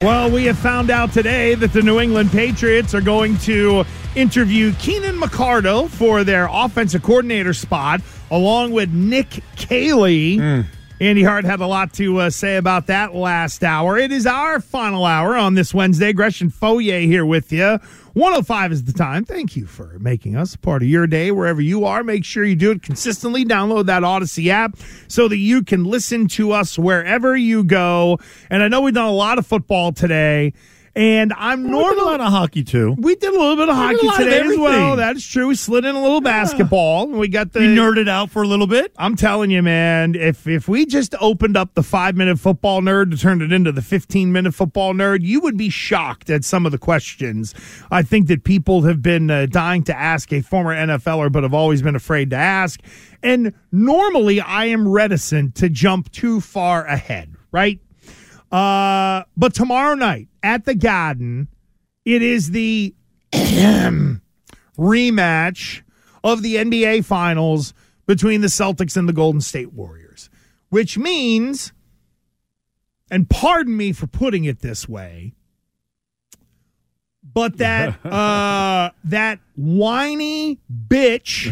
Well, we have found out today that the New England Patriots are going to interview Keenan McCardell for their offensive coordinator spot, along with Nick Caley. Hmm. Andy Hart had a lot to uh, say about that last hour. It is our final hour on this Wednesday. Gresh and Fauria here with you. 105 is the time. Thank you for making us a part of your day wherever you are. Make sure you do it consistently. Download that Audacy app so that you can listen to us wherever you go. And I know we've done a lot of football today. And I'm did normally a hockey too. we did a little bit of hockey lot of today as well. That is true. We slid in a little basketball. and We got the We nerded out for a little bit. I'm telling you, man, if if we just opened up the five minute football nerd to turn it into the 15 minute football nerd, you would be shocked at some of the questions. I think that people have been uh, dying to ask a former NFLer, but have always been afraid to ask. And normally I am reticent to jump too far ahead, right? Uh, but tomorrow night at the Garden, it is the rematch of the NBA Finals between the Celtics and the Golden State Warriors, which means, and pardon me for putting it this way, but that uh, that whiny bitch,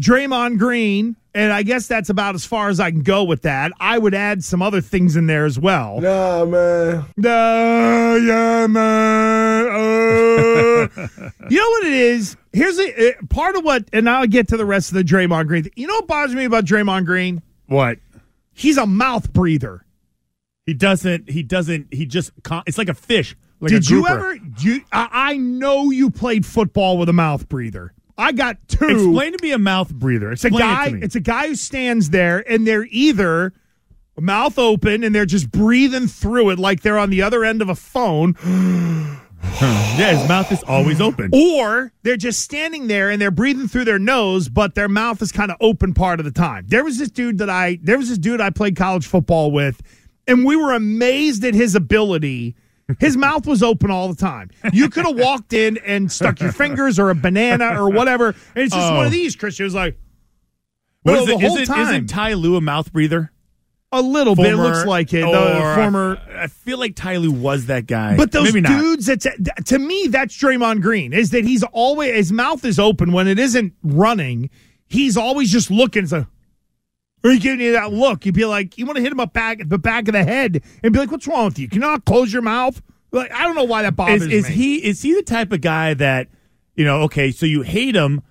Draymond Green, and I guess that's about as far as I can go with that. I would add some other things in there as well. Nah, man. Uh, yeah, man. Uh. you know what it is? Here's a, uh, part of what, and I'll get to the rest of the Draymond Green. You know what bothers me about Draymond Green? What? He's a mouth breather. He doesn't. He doesn't. He just. It's like a fish. Like Did you ever? do You, I, know you played football with a mouth breather. I got two. Explain to me a mouth breather. It's a guy. It. It's a guy who stands there, and they're either mouth open and they're just breathing through it like they're on the other end of a phone, yeah, his mouth is always open. or they're just standing there and they're breathing through their nose, but their mouth is kind of open part of the time. There was this dude that I there was this dude I played college football with, and we were amazed at his ability. His mouth was open all the time. You could have walked in and stuck your fingers or a banana or whatever, and it's just Oh. one of these. Christian was like, What is the it? whole Isn't, time. isn't Ty Lue a mouth breather? a little bit. It looks like it. The former. I, I feel like Ty Lue was that guy. But those dudes, it's to me, that's Draymond Green. Is that he's always his mouth is open when it isn't running. He's always just looking. So, or he giving you that look. You'd be like, you want to hit him up back the back of the head and be like, "What's wrong with you? Can you not close your mouth?" Like, I don't know why that bothers is, is me. he is he the type of guy that you know okay so you hate him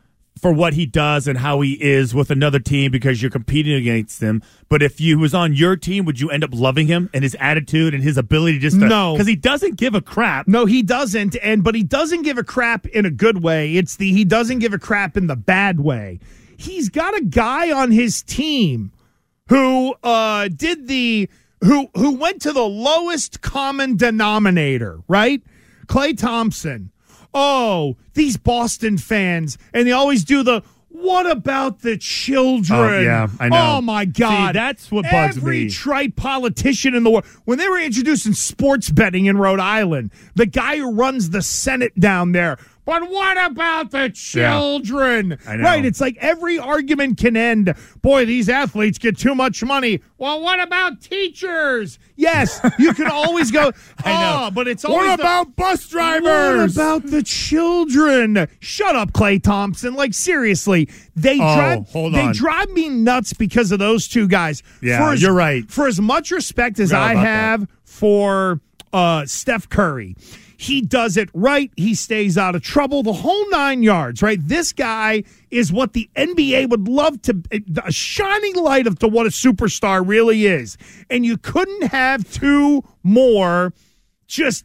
for what he does and how he is with another team because you're competing against him but if you was on your team would you end up loving him and his attitude and his ability just to, No. because he doesn't give a crap No, he doesn't, and but he doesn't give a crap in a good way. It's the he doesn't give a crap in the bad way. He's got a guy on his team who uh did the who who went to the lowest common denominator, right? Klay Thompson. Oh, these Boston fans, and they always do the what about the children? Oh, yeah, I know. Oh my God, See, that's what bugs Every me. trite politician in the world. When they were introducing sports betting in Rhode Island, the guy who runs the Senate down there. But what about the children? Know. Right. It's like every argument can end. Boy, these athletes get too much money. Well, what about teachers? Yes, you can always go. I know. Oh, but it's always what the- about bus drivers? what about the children? Shut up, Klay Thompson. Like seriously, they Oh, drive hold they drive me nuts because of those two guys. Yeah, as, you're right. For as much respect as I about that. have for uh, Steph Curry, he does it right. He stays out of trouble. The whole nine yards. Right. This guy is what the NBA would love to a shining light of to what a superstar really is. And you couldn't have two more just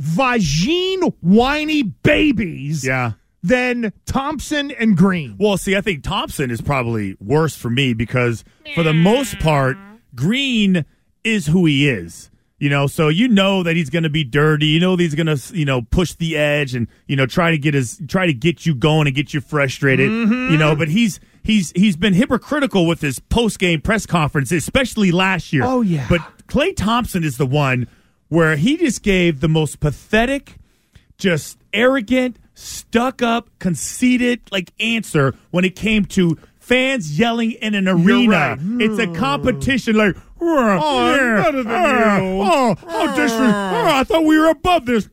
vagine whiny babies yeah than Thompson and Green. Well, see, I think Thompson is probably worse for me because for the most part, Green is who he is. You know, so you know that he's going to be dirty. You know that he's going to, you know, push the edge and you know try to get his try to get you going and get you frustrated. Mm-hmm. You know, but he's he's he's been hypocritical with his post game press conference, especially last year. Oh, yeah. But Klay Thompson is the one where he just gave the most pathetic, just arrogant, stuck up, conceited like answer when it came to fans yelling in an arena. right. It's a hmm. competition. Like, oh, I'm oh, better than oh, you." Oh, oh, ah. this oh, I thought we were above this.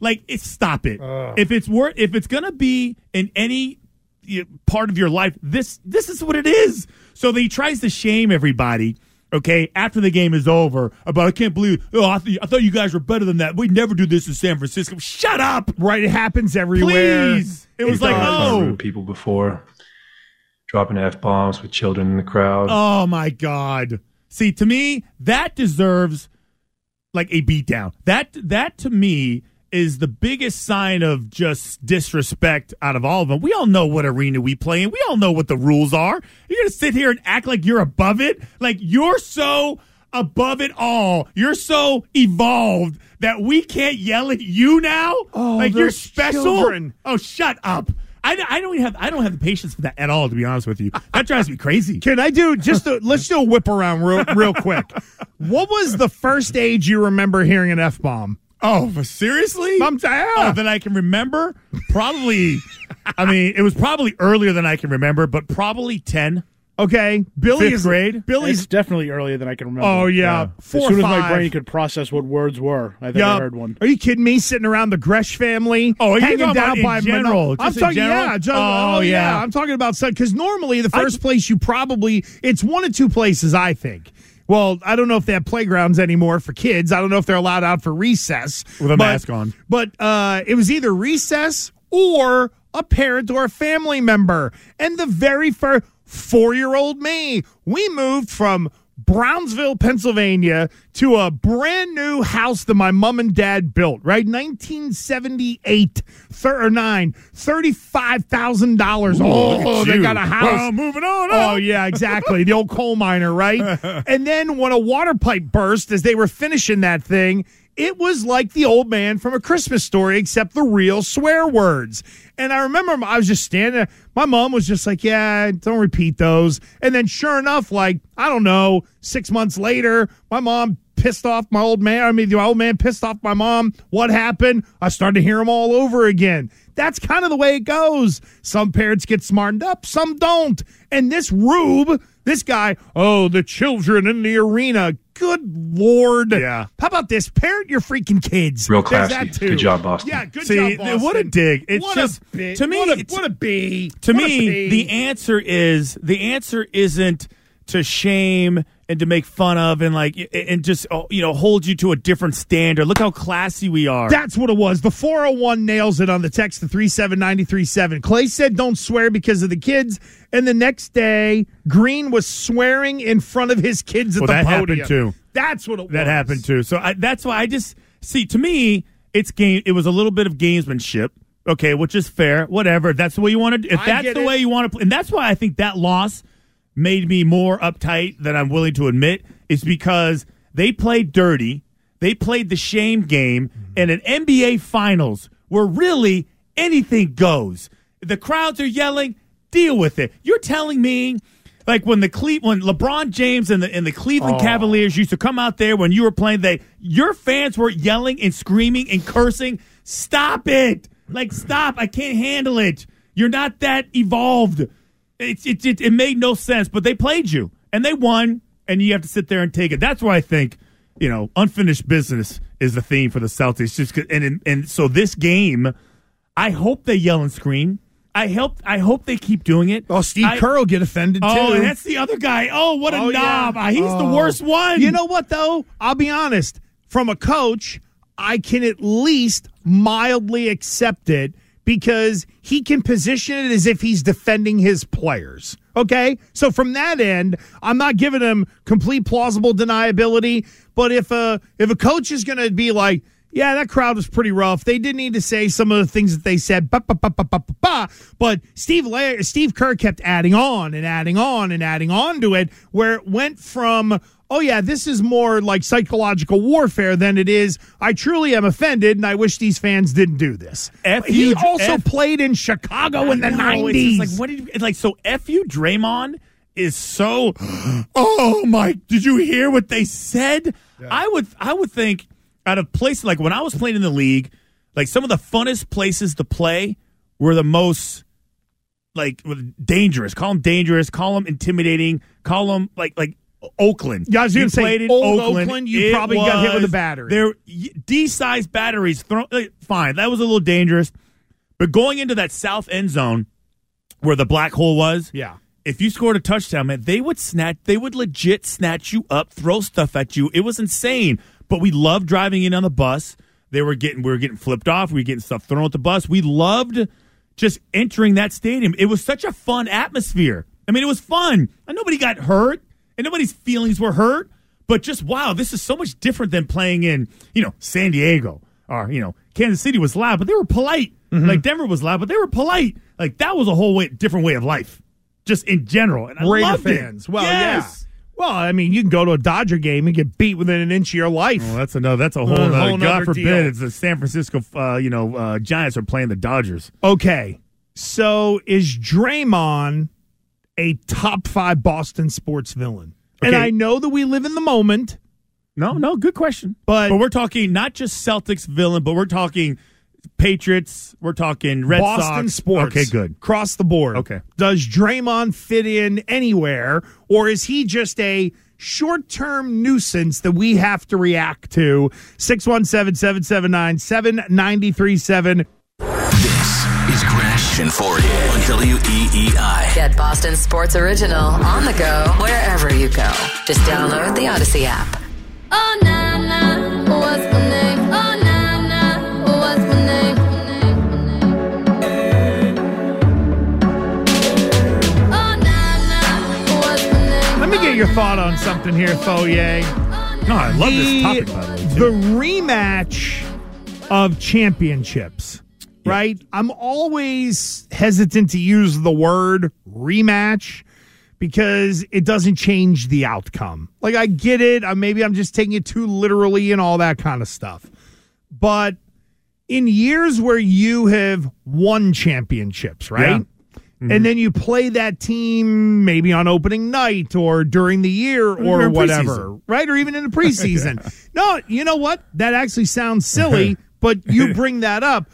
Like, it's stop it. Ah. If it's worth, if it's gonna be in any part of your life, this this is what it is. So he tries to shame everybody. Okay, after the game is over, about I can't believe. Oh, I, th- I thought you guys were better than that. We never do this in San Francisco. Shut up, Right, it happens everywhere. please. It was He's like, oh, people before, dropping f bombs with children in the crowd. Oh my god. See, to me, that deserves like a beatdown. That that to me is the biggest sign of just disrespect out of all of them. We all know what arena we play in. We all know what the rules are. You're gonna sit here and act like you're above it? Like you're so above it all. You're so evolved that we can't yell at you now? Oh, like you're special? children. Oh, shut up. I, I don't even have I don't have the patience for that at all. To be honest with you, that drives me crazy. Can I do just a, let's do a whip around real, real quick. What was the first age you remember hearing an F bomb? Oh, seriously? I'm yeah. Oh, that I can remember? Probably. I mean, it was probably earlier than I can remember, but probably ten. Okay, Billy Fifth is grade? Billy's It's definitely earlier than I can remember. Oh yeah, four as soon or as my brain could process what words were, I think I heard one. Are you kidding me? Sitting around the Gresh family, Oh, hanging down by general? Manila- I'm talking, general? yeah, just, Oh, oh, yeah. yeah. I'm talking about because normally the first place you probably it's one of two places. I think. Well, I don't know if they have playgrounds anymore for kids. I don't know if they're allowed out for recess With a But- mask on. But uh, it was either recess or a parent or a family member. And the very first four year old me, we moved from Brownsville, Pennsylvania, to a brand new house that my mom and dad built, right? 1978 thir- or 9, $35,000. Oh, they got a house. Well, moving on. Oh yeah, exactly. The old coal miner, right? and then when a water pipe burst as they were finishing that thing, it was like the old man from a Christmas story, except the real swear words. And I remember I was just standing there. My mom was just like, Yeah, don't repeat those. And then sure enough, like, I don't know, six months later, my mom pissed off my old man. I mean, the old man pissed off my mom. What happened? I started to hear them all over again. That's kind of the way it goes. Some parents get smartened up, some don't. And this Rube, this guy, oh, the children in the arena. Good Lord. Yeah. How about this? Parent your freaking kids. Real There's classy. that too. Good job, Boston. Yeah, good See, job, Boston. what a dig. It's what just- a bit. to me, what a, it's- what a B. to What a me, B. the answer is the answer isn't to shame and to make fun of and like and just oh, you know hold you to a different standard. Look how classy we are. That's what it was. The 401 nails it on the text to 37937. Clay said don't swear because of the kids. And the next day, Green was swearing in front of his kids at Well, the that podium. happened too. That's what it was. that happened too. So I, that's why I just see to me it's game. It was a little bit of gamesmanship. Okay, which is fair. Whatever. That's the way you want to. If I that's the it. way you want to play, and that's why I think that loss made me more uptight than I'm willing to admit. Is because they played dirty. They played the shame game mm-hmm. in an NBA Finals where really anything goes. The crowds are yelling. Deal with it. You're telling me like when the Cle- when LeBron James and the and the Cleveland oh. Cavaliers used to come out there when you were playing, they your fans were yelling and screaming and cursing. Stop it! Like stop! I can't handle it. You're not that evolved. It it it, it made no sense. But they played you and they won, and you have to sit there and take it. That's why I think you know unfinished business is the theme for the Celtics. Just 'cause- and and, and so this game, I hope they yell and scream. I hope I hope they keep doing it. Oh, Steve I- Kerr will get offended too. Oh, and that's the other guy. Oh, what a Oh, knob. Ah, He's the Oh. worst one. You know what, though? I'll be honest. From a coach, I can at least mildly accept it because he can position it as if he's defending his players. Okay? So from that end, I'm not giving him complete plausible deniability, but if a if a coach is going to be like, yeah, that crowd was pretty rough. They did need to say some of the things that they said, ba, ba, ba, ba, ba, ba, ba. but Steve La- Steve Kerr kept adding on and adding on and adding on to it, where it went from oh yeah, this is more like psychological warfare than it is. I truly am offended, and I wish these fans didn't do this. F he you, also F- played in Chicago in the nineties. Like what did you, like? So f you, Draymond is so. Oh my! Did you hear what they said? I would I would think out of places like when I was playing in the league, like some of the funnest places to play were the most like dangerous. Call them dangerous. Call them intimidating. Call them like like Oakland. Yeah, I was gonna You say, played in old Oakland, you It probably got hit with a battery. They're D-sized batteries. Thrown, fine, that was a little dangerous. But going into that south end zone where the black hole was, Yeah. if you scored a touchdown, man, they would snatch. They would legit snatch you up, throw stuff at you. It was insane. But we loved driving in on the bus. They were getting, we were getting flipped off. We were getting stuff thrown at the bus. We loved just entering that stadium. It was such a fun atmosphere. I mean, it was fun. And nobody got hurt, and nobody's feelings were hurt. But just wow, this is so much different than playing in, you know, San Diego or you know, Kansas City was loud, but they were polite. Like Denver was loud, but they were polite. Like that was a whole way different way of life, just in general. And I Raider loved it. fans. Well, yes. yeah. Well, I mean, you can go to a Dodger game and get beat within an inch of your life. Well, that's another. That's a whole. Nother, whole God forbid deal. it's the San Francisco, uh, you know, uh, Giants are playing the Dodgers. Okay. So is Draymond a top five Boston sports villain? And I know that we live in the moment. No, no, good question. But- but we're talking not just Celtics villain, but we're talking Patriots. We're talking Red Boston Sox. sports. Okay, good. Across the board. Okay. Does Draymond fit in anywhere, or is he just a short term nuisance that we have to react to? 617 779 7937. This is Gresh and Fauria on WEEI. Get Boston Sports Original on the go wherever you go. Just download the Audacy app. Oh na na, what's my name? Oh na na, what's my name? Oh na na, what's my name? Let me get your thought on something here, Fauria. No, I love this topic. By the way, the rematch of championships, right? I'm always hesitant to use the word rematch because it doesn't change the outcome. Like I get it, uh, maybe I'm just taking it too literally and all that kind of stuff. But in years where you have won championships, right? And then you play that team maybe on opening night or during the year or whatever, preseason. right? Or even in the preseason. No, you know what? That actually sounds silly, but you bring that up.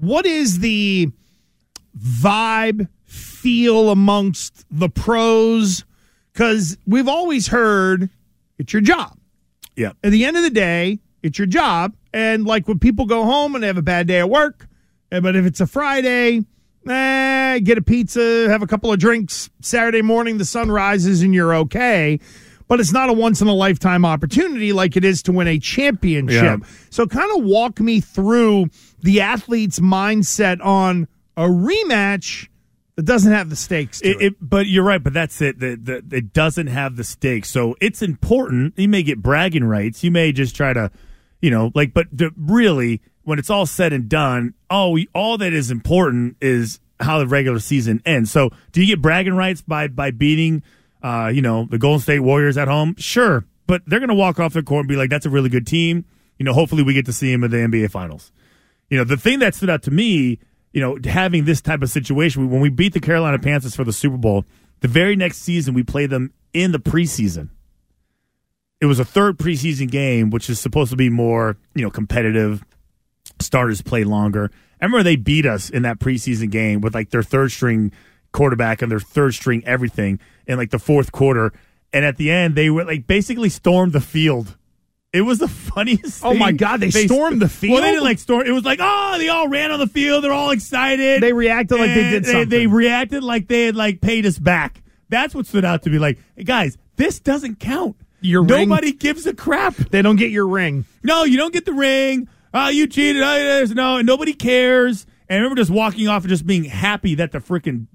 What is the vibe, feel amongst the pros? Because we've always heard it's your job. yeah. At the end of the day, it's your job. And like when people go home and they have a bad day at work, eh, but if it's a Friday, eh, get a pizza, have a couple of drinks. Saturday morning, the sun rises and you're okay. But it's not a once in a lifetime opportunity like it is to win a championship. Yeah. So, kind of walk me through the athlete's mindset on a rematch that doesn't have the stakes to it. It, it, but you're right. But that's it. The, the, it doesn't have the stakes, so it's important. You may get bragging rights. You may just try to, you know, like. But the, really, when it's all said and done, all we, all that is important is how the regular season ends. So, do you get bragging rights by by beating, uh, you know, the Golden State Warriors at home? Sure, but they're going to walk off the court and be like, "That's a really good team." You know, hopefully we get to see him in the NBA Finals. You know, the thing that stood out to me, you know, having this type of situation, when we beat the Carolina Panthers for the Super Bowl, the very next season we play them in the preseason. It was a third preseason game, which is supposed to be more, you know, competitive. Starters play longer. I remember they beat us in that preseason game with like their third string quarterback and their third string everything in like the fourth quarter. And at the end, they were like basically stormed the field. It was the funniest. Oh, my. God, they stormed the field. Well, they didn't like storm. It was like, oh, they all ran on the field. They're all excited. They reacted like they did something. They, reacted like they had like paid us back. That's what stood out to me. Like, hey, guys, this doesn't count. Your ring- Nobody gives a crap. they don't get your ring. No, you don't get the ring. Oh, you cheated. Ah, oh, yes. No, and nobody cares. And I remember just walking off and just being happy that the freaking,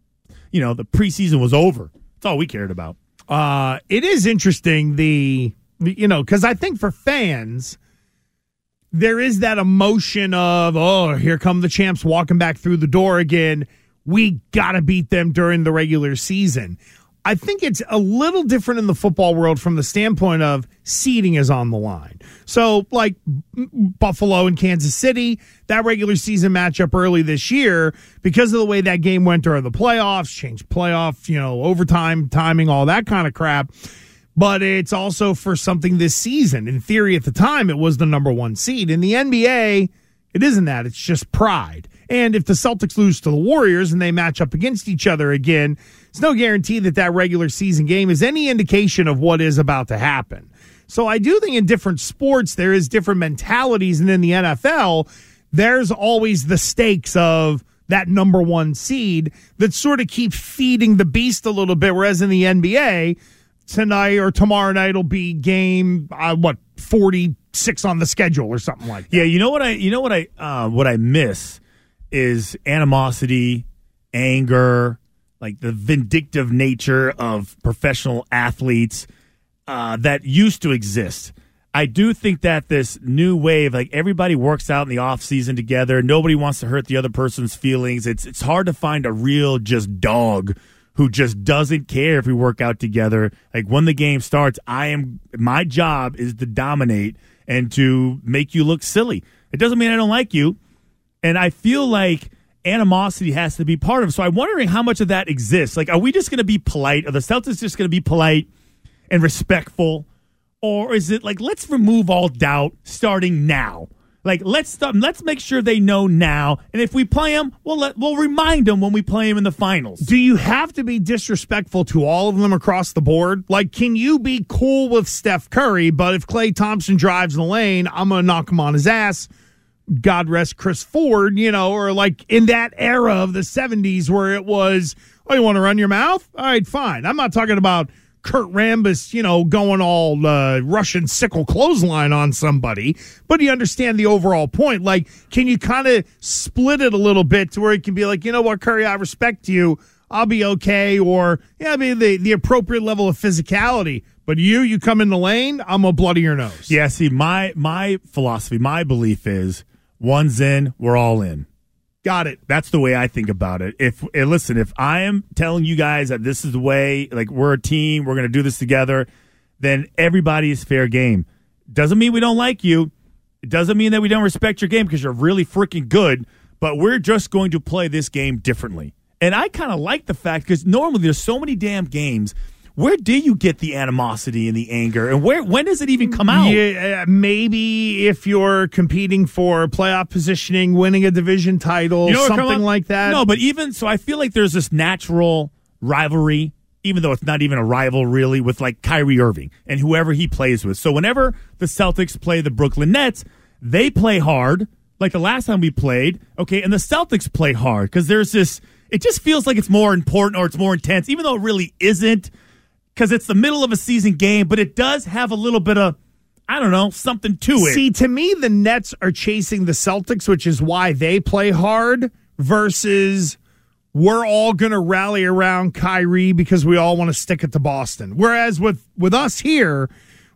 you know, the preseason was over. That's all we cared about. uh, it is interesting the, you know because I think for fans there is that emotion of oh here come the champs walking back through the door again. We gotta beat them during the regular season. I think it's a little different in the football world from the standpoint of seeding is on the line. So, like Buffalo and Kansas City, that regular season matchup early this year, because of the way that game went during the playoffs, changed playoff, you know, overtime, timing, all that kind of crap. But it's also for something this season. In theory, at the time, it was the number one seed. In the NBA, it isn't that. It's just pride. And if the Celtics lose to the Warriors and they match up against each other again, it's no guarantee that that regular season game is any indication of what is about to happen. So I do think in different sports there is different mentalities, and in the NFL, there's always the stakes of that number one seed that sort of keep feeding the beast a little bit. Whereas in the NBA, tonight or tomorrow night will be game uh, what forty six on the schedule or something like that. Yeah, you know what I you know what I uh, what I miss is animosity, anger, like the vindictive nature of professional athletes uh, that used to exist. I do think that this new wave, like everybody works out in the off season together. Nobody wants to hurt the other person's feelings. It's it's hard to find a real just dog who just doesn't care if we work out together. Like when the game starts, I am my job is to dominate and to make you look silly. It doesn't mean I don't like you. And I feel like animosity has to be part of. So I'm wondering how much of that exists. Like, are we just going to be polite? Are the Celtics just going to be polite and respectful? Or is it like, let's remove all doubt starting now? Like, let's start, let's make sure they know now. And if we play them, we'll, let, we'll remind them when we play them in the finals. Do you have to be disrespectful to all of them across the board? Like, can you be cool with Steph Curry, but if Klay Thompson drives the lane, I'm going to knock him on his ass? God rest Chris Ford, you know, or like in that era of the 70s where it was, oh, you want to run your mouth? All right, fine. I'm not talking about Kurt Rambis, you know, going all uh, Russian sickle clothesline on somebody, but you understand the overall point. Like, can you kind of split it a little bit to where it can be like, you know what, Curry, I respect you. I'll be okay. Or, yeah, I mean, the, the appropriate level of physicality. But you, you come in the lane, I'm a bloody your nose. Yeah, see, my my philosophy, my belief is one's in, we're all in. Got it. That's the way I think about it. If and listen, if I am telling you guys that this is the way, like we're a team, we're going to do this together, then everybody is fair game. Doesn't mean we don't like you. It doesn't mean that we don't respect your game because you're really freaking good. But we're just going to play this game differently. And I kind of like the fact because normally there's so many damn games. Where do you get the animosity and the anger, and where when does it even come out? Yeah, uh, maybe if you're competing for playoff positioning, winning a division title, You know something like that. No, but even so, I feel like there's this natural rivalry, even though it's not even a rival really, with like Kyrie Irving and whoever he plays with. So whenever the Celtics play the Brooklyn Nets, they play hard, like the last time we played. Okay, and the Celtics play hard because there's this. It just feels like it's more important or it's more intense, even though it really isn't, because it's the middle of a season game. But it does have a little bit of, I don't know, something to it. See, to me, the Nets are chasing the Celtics, which is why they play hard versus we're all going to rally around Kyrie because we all want to stick it to Boston. Whereas with, with us here,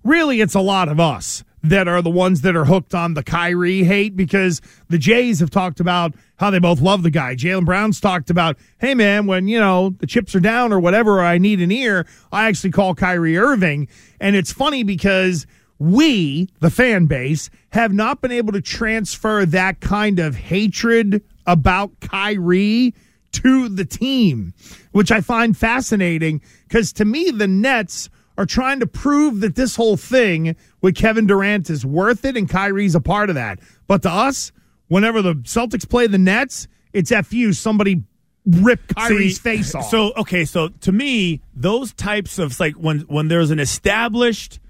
really it's a lot of us that are the ones that are hooked on the Kyrie hate because the Jays have talked about how they both love the guy. Jaylen Brown's talked about, hey man, when you know the chips are down or whatever, or I need an ear, I actually call Kyrie Irving. And it's funny because we, the fan base, have not been able to transfer that kind of hatred about Kyrie to the team, which I find fascinating because to me, the Nets are trying to prove that this whole thing with Kevin Durant is worth it and Kyrie's a part of that. But to us, whenever the Celtics play the Nets, it's FU. Somebody rip Kyrie's See, face off. So okay, so to me, those types of like when when there's an established,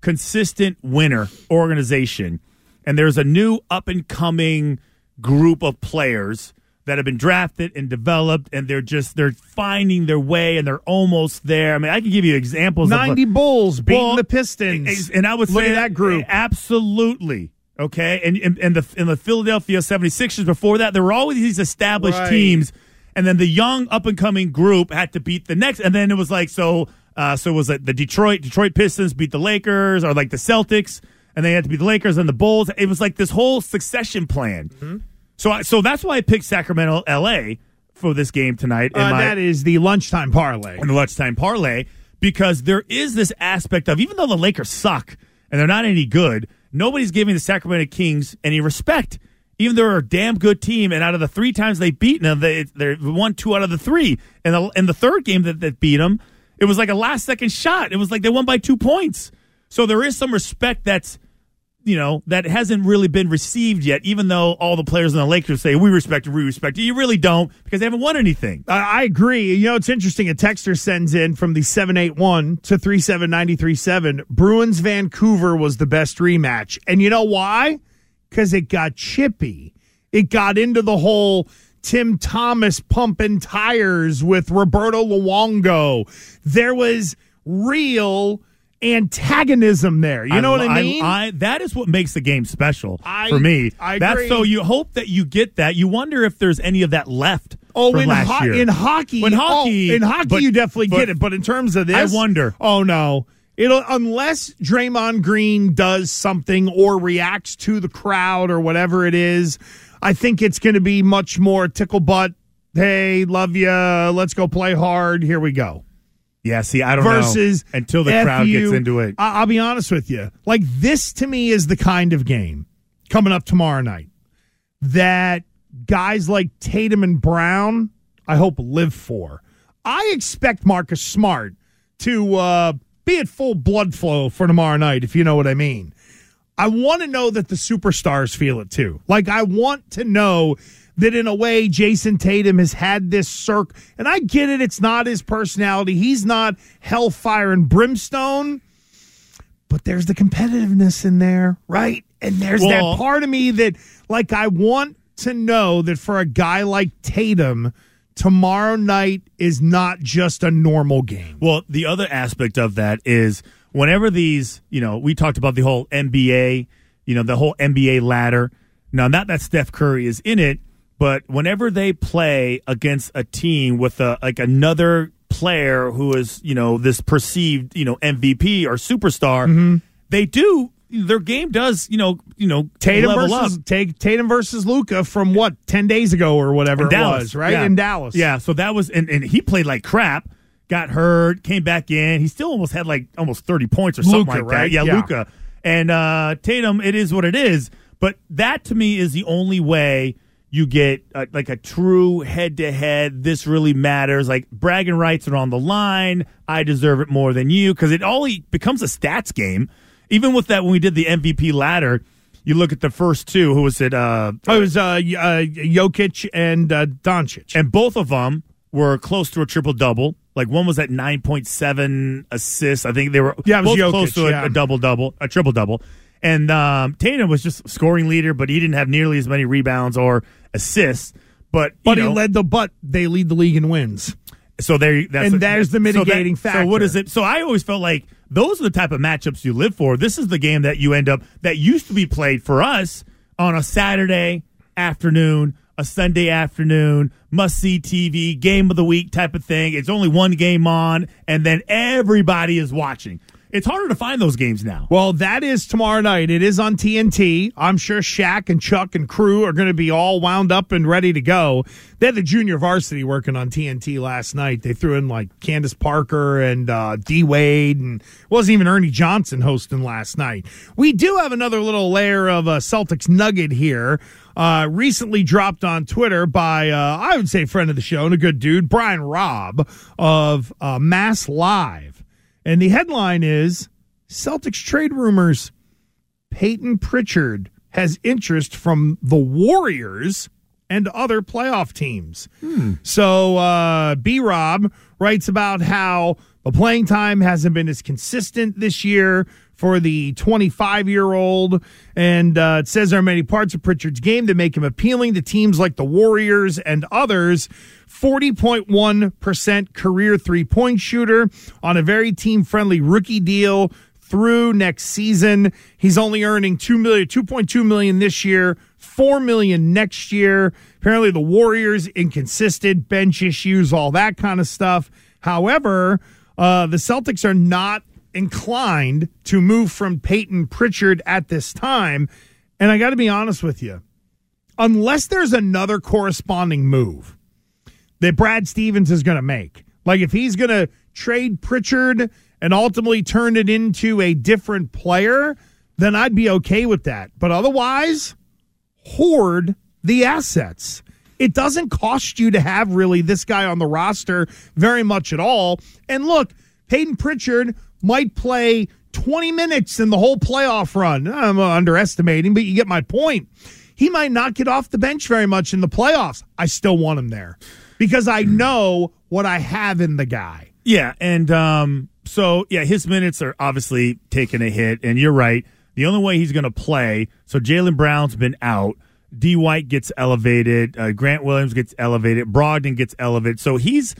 consistent winner organization, and there's a new up and coming group of players that have been drafted and developed, and they're just they're finding their way and they're almost there. I mean, I can give you examples. 90 like- Bulls beating Well, the Pistons. And I would Look say at that group. Absolutely. Okay. And, and, and the in the Philadelphia 76ers before that, there were always these established Right. teams. And then the young up and coming group had to beat the next. And then it was like, so, uh, so it was like the Detroit, Detroit Pistons beat the Lakers or like the Celtics. And they had to beat the Lakers and the Bulls. It was like this whole succession plan. Mm-hmm. So, I, so that's why I picked Sacramento, LA for this game tonight. Uh, my- that is the lunchtime parlay. in the lunchtime parlay because there is this aspect of even though the Lakers suck and they're not any good, nobody's giving the Sacramento Kings any respect. Even though they're a damn good team, and out of the three times they beat them, they they won two out of the three. And the, in the third game that, that beat them, it was like a last second shot. It was like they won by two points. So there is some respect that's you know, that hasn't really been received yet, even though all the players in the Lakers say, we respect it, we respect it. You really don't because they haven't won anything. I I agree. You know, it's interesting. A texter sends in from the 781 to 37937. Bruins Vancouver was the best rematch. And you know why? Because it got chippy. It got into the whole Tim Thomas pumping tires with Roberto Luongo. There was real antagonism there. You know what I mean? I, that is what makes the game special I- for me. I That's agree. so you hope that you get that. You wonder if there's any of that left. Oh, in, ho- in hockey, When oh, in hockey, but- you definitely but- get it. But in terms of this, I wonder. Oh no, it'll unless Draymond Green does something or reacts to the crowd or whatever it is. I think it's going to be much more tickle butt. Hey, love you. Let's go play hard. Here we go. Yeah, see, I don't know. Versus know until the F crowd you. gets into it. I- I'll be honest with you. Like this to me is the kind of game coming up tomorrow night that guys like Tatum and Brown, I hope live for. I expect Marcus Smart to uh, be at full blood flow for tomorrow night, if you know what I mean. I want to know that the superstars feel it too. Like I want to know that in a way Jayson Tatum has had this circ and I get it it's not his personality. He's not hellfire and brimstone, but there's the competitiveness in there, right? And there's Well- that part of me that like I want to know that for a guy like Tatum tomorrow night is not just a normal game. Well, the other aspect of that is whenever these, you know, we talked about the whole NBA, you know, the whole NBA ladder. Now, not that Steph Curry is in it, but whenever they play against a team with a like another player who is, you know, this perceived, you know, MVP or superstar, Mm-hmm. they do their game does, you know, you know, Tatum versus up. Ta- Tatum versus Luka from what ten days ago or whatever in it Dallas, was, right Yeah. in Dallas. Yeah, so that was and, and he played like crap, got hurt, came back in. He still almost had like almost thirty points or something Luka, like that. right? Yeah, Yeah. Luka and uh, Tatum. It is what it is. But that to me is the only way you get uh, like a true head to head. This really matters. Like bragging rights are on the line. I deserve it more than you because it all becomes a stats game. Even with that, when we did the MVP ladder, you look at the first two. Who was it? Uh, Oh, it was uh, uh, Jokic and uh, Doncic. and both of them were close to a triple double. Like one was at nine point seven assists. I think they were Yeah, both Jokic, close to a, yeah. a double double, a triple double. And um, Tatum was just scoring leader, but he didn't have nearly as many rebounds or assists. But you but know, he led the but they lead the league in wins. so there, that's And there's the so that- mitigating So what factor. is it? So I always felt like those are the type of matchups you live for. This is the game that you end up that used to be played for us on a Saturday afternoon, a Sunday afternoon, must see TV, game of the week type of thing. It's only one game on, and then everybody is watching. It's harder to find those games now. Well, that is tomorrow night. It is on TNT. I'm sure Shaq and Chuck and crew are going to be all wound up and ready to go. They had the junior varsity working on TNT last night. They threw in like Candace Parker and uh, D Wade, and wasn't even Ernie Johnson hosting last night. We do have another little layer of a Celtics nugget here. Uh, recently dropped on Twitter by, uh, I would say, friend of the show and a good dude, Brian Robb of uh, Mass Live. And the headline is Celtics trade rumors. Payton Pritchard has interest from the Warriors and other playoff teams. So uh, B Rob writes about how the playing time hasn't been as consistent this year for the 25 year old. And uh, it says there are many parts of Pritchard's game that make him appealing to teams like the Warriors and others. 40.1% career three point shooter on a very team friendly rookie deal through next season. He's only earning 2 million 2.2 million this year, 4 million next year. Apparently the Warriors inconsistent bench issues, all that kind of stuff. However, uh, the Celtics are not inclined to move from Payton Pritchard at this time. And I got to be honest with you, unless there's another corresponding move that Brad Stevens is going to make, like if he's going to trade Pritchard and ultimately turn it into a different player, then I'd be okay with that. But otherwise, hoard the assets. It doesn't cost you to have really this guy on the roster very much at all. And look, Payton Pritchard might play 20 minutes in the whole playoff run. I'm underestimating, but you get my point. He might not get off the bench very much in the playoffs. I still want him there because I know what I have in the guy. Yeah, and um, so yeah, his minutes are obviously taking a hit, and you're right. The only way he's going to play, so Jaylen Brown's been out. D. White gets elevated. Uh, Grant Williams gets elevated. Brogdon gets elevated. So he's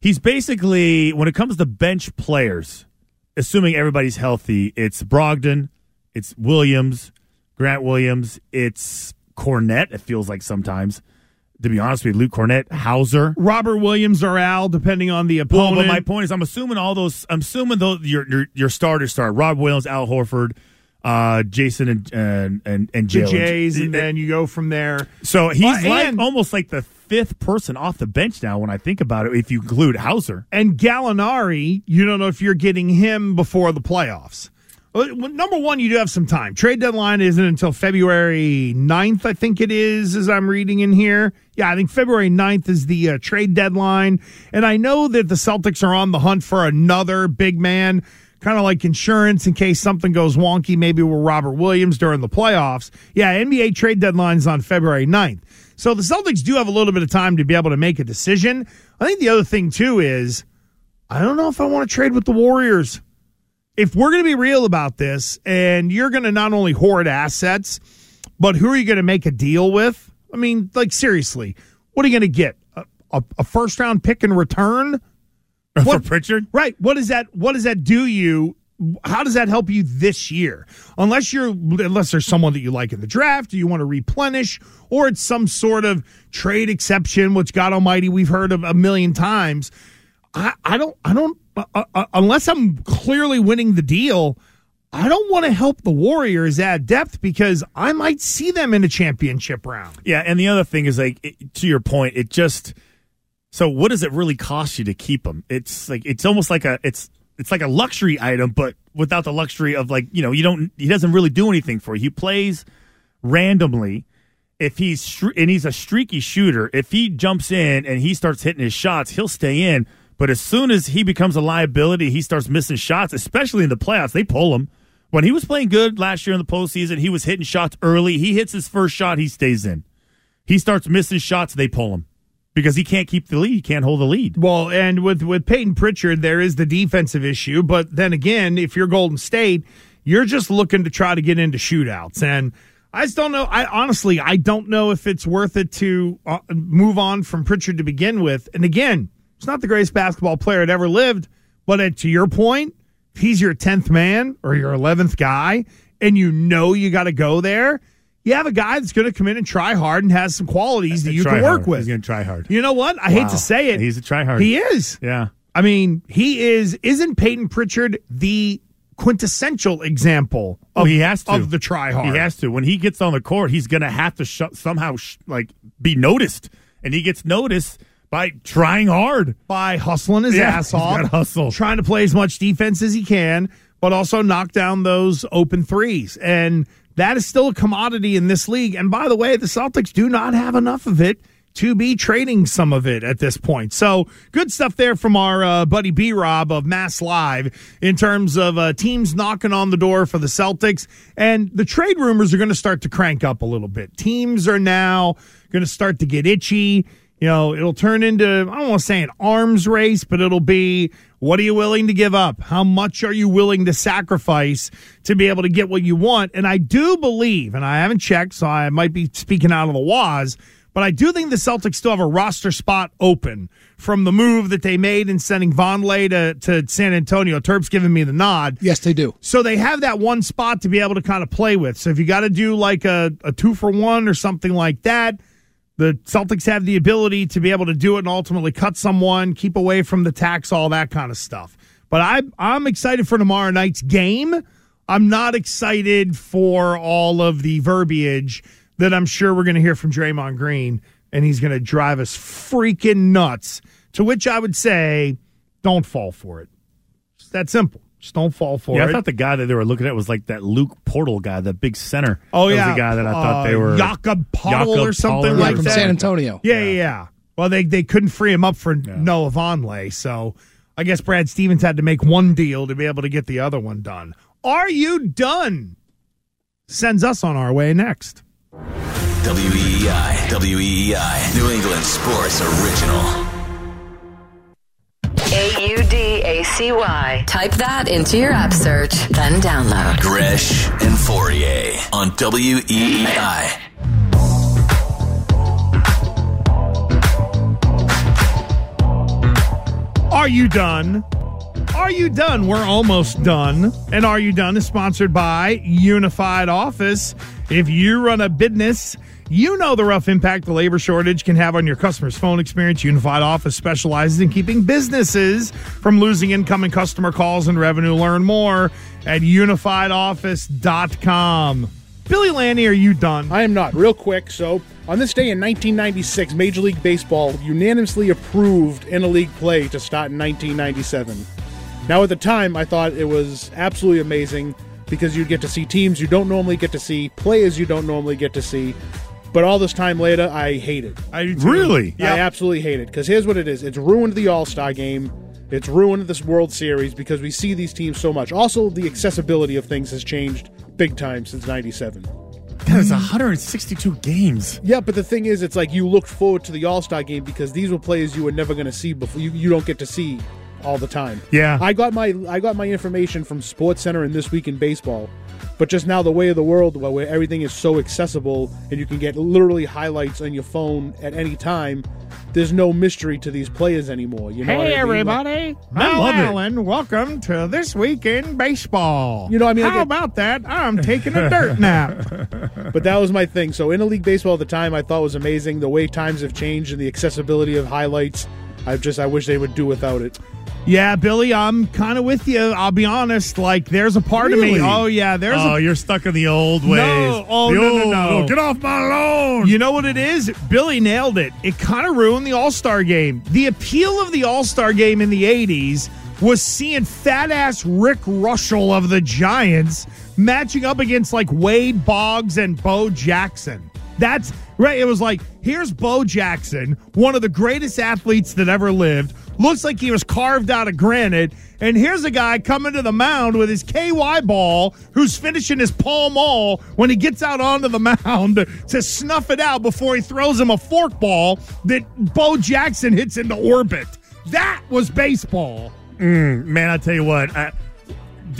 he's basically when it comes to bench players, assuming everybody's healthy, it's Brogdon, it's Williams, Grant Williams, it's Kornet. It feels like sometimes. To be honest with you, Luke Kornet, Hauser. Robert Williams or Al, depending on the Well, opponent. but my point is, I'm assuming all those. I'm assuming those your your, your starters start. Rob Williams, Al Horford, uh, Jayson, and and and, and the. Jays, and then you go from there. so he's Well, like almost like the fifth person off the bench now. When I think about it, if you include Hauser, And Gallinari, you don't know if you're getting him before the playoffs. Well, Number one, you do have some time. Trade deadline isn't until February 9th, I think it is, as I'm reading in here. Yeah, I think February 9th is the uh, trade deadline. And I know that the Celtics are on the hunt for another big man, kind of like insurance in case something goes wonky, maybe with Robert Williams during the playoffs. Yeah, NBA trade deadline is on February 9th. So the Celtics do have a little bit of time to be able to make a decision. I think the other thing, too, is I don't know if I want to trade with the Warriors. If we're going to be real about this and you're going to not only hoard assets, but who are you going to make a deal with? I mean, like, seriously, what are you going to get? A, a, a first round pick in return? for Pritchard. Right. What does that what does that do you? How does that help you this year? Unless you're unless there's someone that you like in the draft, or you want to replenish, or it's some sort of trade exception, which God Almighty we've heard of a million times. I, I don't I don't uh, uh, unless I'm clearly winning the deal. I don't want to help the Warriors add depth because I might see them in a championship round. Yeah, and the other thing is like it, to your point, it just so what does it really cost you to keep him? It's like it's almost like a it's it's like a luxury item, but without the luxury of like you know you don't he doesn't really do anything for you. He plays randomly. If he's and he's a streaky shooter, if he jumps in and he starts hitting his shots, he'll stay in. But as soon as he becomes a liability, he starts missing shots, especially in the playoffs. They pull him. When he was playing good last year in the postseason, he was hitting shots early. He hits his first shot, he stays in. He starts missing shots, they pull him because he can't keep the lead. He can't hold the lead. Well, and with with Payton Pritchard, there is the defensive issue. But then again, if you're Golden State, you're just looking to try to get into shootouts. And I just don't know. I honestly, I don't know if it's worth it to uh, move on from Pritchard to begin with. And again, he's not the greatest basketball player that ever lived. But uh, to your point, he's your tenth man or your eleventh guy, and you know you got to go there. You have a guy that's going to come in and try hard and has some qualities that you can work hard. with. He's going to try hard. You know what? I hate to say it. He's a try hard. He is. Yeah. I mean, he is. Isn't Payton Pritchard the quintessential example of, Oh, he has to. of the try hard? He has to. When he gets on the court, he's going to have to sh- somehow sh- like be noticed, and he gets noticed by trying hard. by hustling his Yeah, ass off, hustle. trying to play as much defense as he can, but also knock down those open threes. And that is still a commodity in this league. And by the way, the Celtics do not have enough of it to be trading some of it at this point. So good stuff there from our uh, buddy B Rob of Mass Live in terms of uh, teams knocking on the door for the Celtics. And the trade rumors are going to start to crank up a little bit. Teams are now going to start to get itchy. You know, it'll turn into, I don't want to say an arms race, but it'll be what are you willing to give up? How much are you willing to sacrifice to be able to get what you want? And I do believe, and I haven't checked, so I might be speaking out of the waz, but I do think the Celtics still have a roster spot open from the move that they made in sending Vonleh to, to San Antonio. Terp's giving me the nod. Yes, they do. So they have that one spot to be able to kind of play with. So if you got to do like a, a two for one or something like that, the Celtics have the ability to be able to do it and ultimately cut someone, keep away from the tax, all that kind of stuff. But I, I'm excited for tomorrow night's game. I'm not excited for all of the verbiage that I'm sure we're going to hear from Draymond Green, and he's going to drive us freaking nuts. To which I would say, don't fall for it. It's that simple. Just don't fall for yeah, it. I thought the guy that they were looking at was like that Luke Portal guy, that big center. Oh That yeah, was the guy that I thought Uh, they were. Jakob Poeltl or something Poeltl like or from that. San Antonio. Yeah, yeah, yeah. Well, they they couldn't free him up for Noah Vonleh, so I guess Brad Stevens had to make one deal to be able to get the other one done. Are you done? Sends us on our way next. WEEI, WEEI, New England Sports Original. A U D A C Y. Type that into your app search, then download. Gresh and Fauria on E WEEI. Are you done? Are you done? We're almost done. And Are You Done is sponsored by Unified Office. If you run a business, you know the rough impact the labor shortage can have on your customer's phone experience. Unified Office specializes in keeping businesses from losing incoming customer calls and revenue. Learn more at unifiedoffice.com. Billy Lanny, are you done? I am not. Real quick. So, on this day in 1996, Major League Baseball unanimously approved interleague play to start in 1997. Now, at the time, I thought it was absolutely amazing because you'd get to see teams you don't normally get to see, players you don't normally get to see. But all this time later, I hate it. I do too. Really? I absolutely hate it because here's what it is: it's ruined the All Star game. It's ruined this World Series because we see these teams so much. Also, the accessibility of things has changed big time since '97. That's 162 games. Yeah, but the thing is, it's like you looked forward to the All Star game because these were players you were never going to see before. You, you don't get to see all the time. Yeah. I got my I got my information from Sports Center and This Week in Baseball. But just now, the way of the world, where everything is so accessible and you can get literally highlights on your phone at any time, there's no mystery to these players anymore. You know what I mean? I love it. Allen. Welcome to This Week in Baseball. You know, I mean, how get- about that? I'm taking a dirt nap. But that was my thing. So interleague baseball at the time, I thought was amazing. The way times have changed and the accessibility of highlights, I just I wish they would do without it. Yeah, Billy, I'm kind of with you. I'll be honest. Like, there's a part of me. Oh, yeah, there's oh, a. you're stuck in the old ways. No. Oh, no, no, old- no. Get off my lawn. You know what it is? Billy nailed it. It kind of ruined the All Star game. The appeal of the All Star game in the 80s was seeing fat ass Rick Reuschel of the Giants matching up against like Wade Boggs and Bo Jackson. That's right. It was like, here's Bo Jackson, one of the greatest athletes that ever lived. Looks like he was carved out of granite. And here's a guy coming to the mound with his KY ball who's finishing his Pall Mall when he gets out onto the mound to snuff it out before he throws him a fork ball that Bo Jackson hits into orbit. That was baseball. Mm, man, I tell you what, I,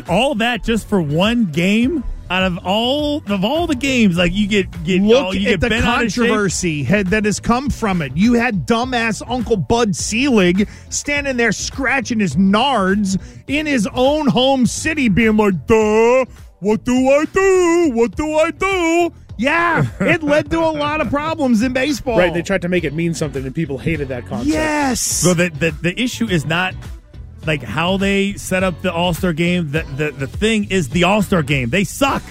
all that just for one game out of all of all the games, like you get get Look oh, you at get the bent out of shape. controversy had, that has come from it. You had dumbass Uncle Bud Selig standing there scratching his nards in his own home city, being like, duh, what do I do? What do I do? Yeah, it led to a lot of problems in baseball. Right? They tried to make it mean something, and people hated that concept. Yes. So the, the the issue is not like how they set up the All Star game. The, the the thing is the All Star game. They suck.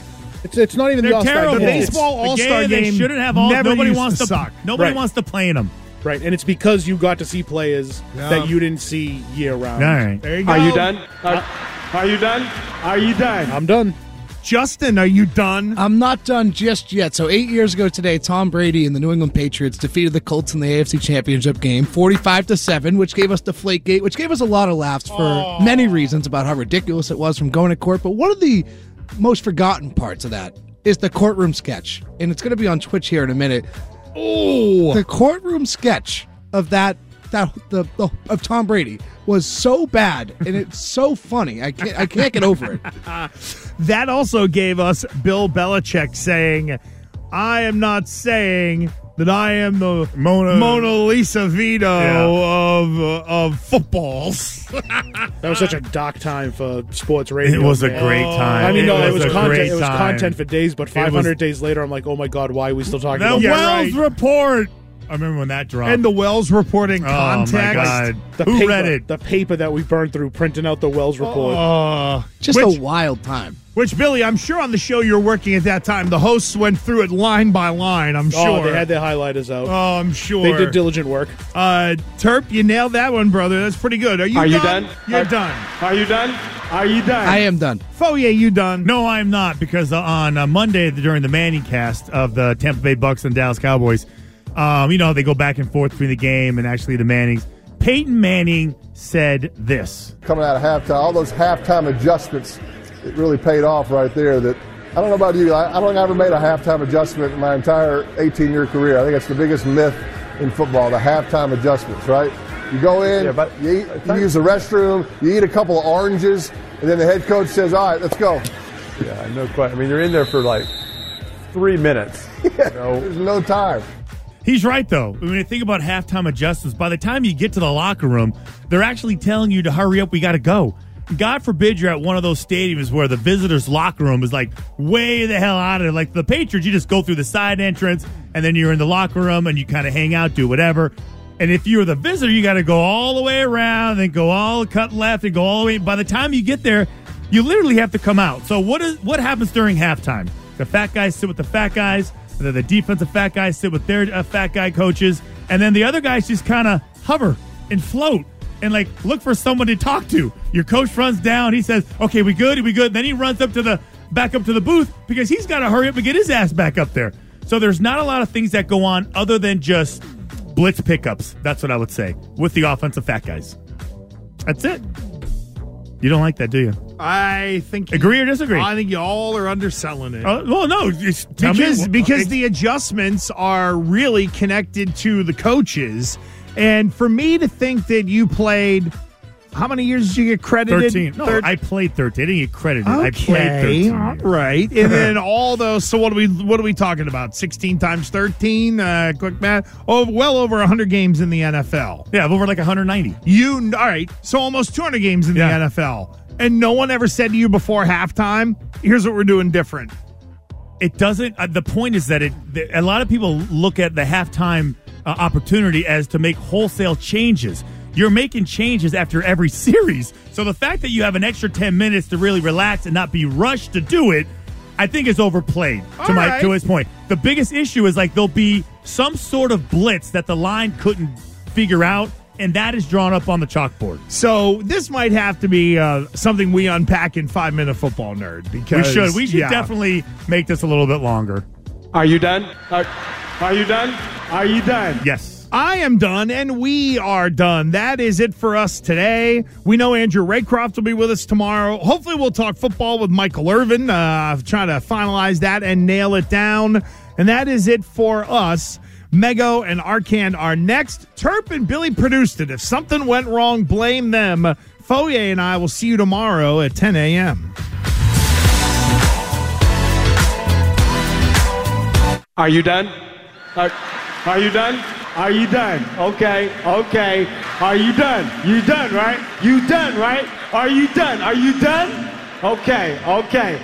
It's, it's not even They're the All Star terrible. game. The baseball All-Star they game shouldn't have all. never Nobody used wants to to. suck. Nobody Right. wants to play in them. Right, and it's because you got to see players that you didn't see year round. All right. there you go. Are you done? Are, are you done? Are you done? I'm done. Justin, are you done? I'm not done just yet. So, eight years ago today, Tom Brady and the New England Patriots defeated the Colts in the AFC Championship game, 45 to seven, which gave us Deflategate, which gave us a lot of laughs for many reasons about how ridiculous it was from going to court. But one of the most forgotten parts of that is the courtroom sketch, and it's going to be on Twitch here in a minute. Oh, the courtroom sketch of that that the, the of Tom Brady was so bad and it's so funny. I can't I can't get over it. That also gave us Bill Belichick saying, I am not saying that I am the Mona- Mona Lisa Vito Yeah. of uh, of footballs. That was such a dark time for sports radio. It was a great time. I mean, no, it was, a content. great It was content for days, but 500 was- days later, I'm like, oh my god, why are we still talking The about Yeah, Wells right. report. I remember when that dropped. and the Wells reporting oh context. my god, the who paper, read it? The paper that we burned through printing out the Wells report. Uh, Just which, a wild time. which, Billy, I'm sure on the show you're working at that time, the hosts went through it line by line. I'm Oh, sure. they had their highlighters out. Oh, I'm sure. they did diligent work. uh, Terp, you nailed that one, brother. That's pretty good. Are you Are done? you done? You're Are- done. Are you done? Are you done? I am done. Foye, you done? No, I'm not because uh, on uh, Monday during the Manning cast of the Tampa Bay Bucks and Dallas Cowboys, um, you know they go back and forth between the game and actually the Mannings. Peyton Manning said this. coming out of halftime, all those halftime adjustments it really paid off right there. That I don't know about you, I, I don't think I ever made a halftime adjustment in my entire 18 year career. I think it's the biggest myth in football, the halftime adjustments, right? You go in, Yeah, but- you, eat, you use the restroom, you eat a couple of oranges, and then the head coach says, "All right, let's go." Yeah, no question. I mean, you're in there for like three minutes. You know, There's no time. He's right though. When you think about halftime adjustments, by the time you get to the locker room, they're actually telling you to hurry up. We got to go. God forbid you're at one of those stadiums where the visitors' locker room is like way the hell out of it. Like the Patriots, you just go through the side entrance and then you're in the locker room and you kind of hang out, do whatever. And if you're the visitor, you got to go all the way around, then go all cut left and go all the way. By the time you get there, you literally have to come out. So what is what happens during halftime? The fat guys sit with the fat guys, and then the defensive fat guys sit with their uh, fat guy coaches, and then the other guys just kind of hover and float and like look for someone to talk to. Your coach runs down, he says, "Okay, we good? We good?" Then he runs up to the back up to the booth because he's got to hurry up and get his ass back up there. So there's not a lot of things that go on other than just blitz pickups. That's what I would say with the offensive fat guys. That's it. You don't like that, do you? I think Agree or disagree? I think you all are underselling it. Uh, well, no, just tell me- because because the adjustments are really connected to the coaches, and for me to think that you played, how many years did you get credited? 13. No, Thir- I played 13. I didn't get credited. I played Okay, 13. all right, and then all those. So what are we? What are we talking about? Sixteen times thirteen. Uh, quick math. Oh, well over hundred games in the NFL. Yeah, over like 190. You all right? So almost two hundred games in Yeah. the NFL, and no one ever said to you before halftime, "Here's what we're doing different." It doesn't. Uh, the point is that it. The, a lot of people look at the halftime uh, opportunity as to make wholesale changes. You're making changes after every series. So the fact that you have an extra 10 minutes to really relax and not be rushed to do it, I think is overplayed. to All my right. to his point, the biggest issue is like there'll be some sort of blitz that the line couldn't figure out, and that is drawn up on the chalkboard. So this might have to be uh, something we unpack in five minute football nerd We because should. We should yeah. definitely make this a little bit longer. Are you done? Are, are you done? Are you done? Yes. I am done, and we are done. That is it for us today. We know Andrew Raycroft will be with us tomorrow. Hopefully, we'll talk football with Michael Irvin, uh, trying to finalize that and nail it down. And that is it for us. Mego and Arcand are next. Terp and Billy produced it. If something went wrong, blame them. Fauria and I will see you tomorrow at 10 a.m. Are you done? Are, are you done? Are you done? Okay, okay. Are you done? You done, right? You done, right? Are you done? Are you done? Okay, okay.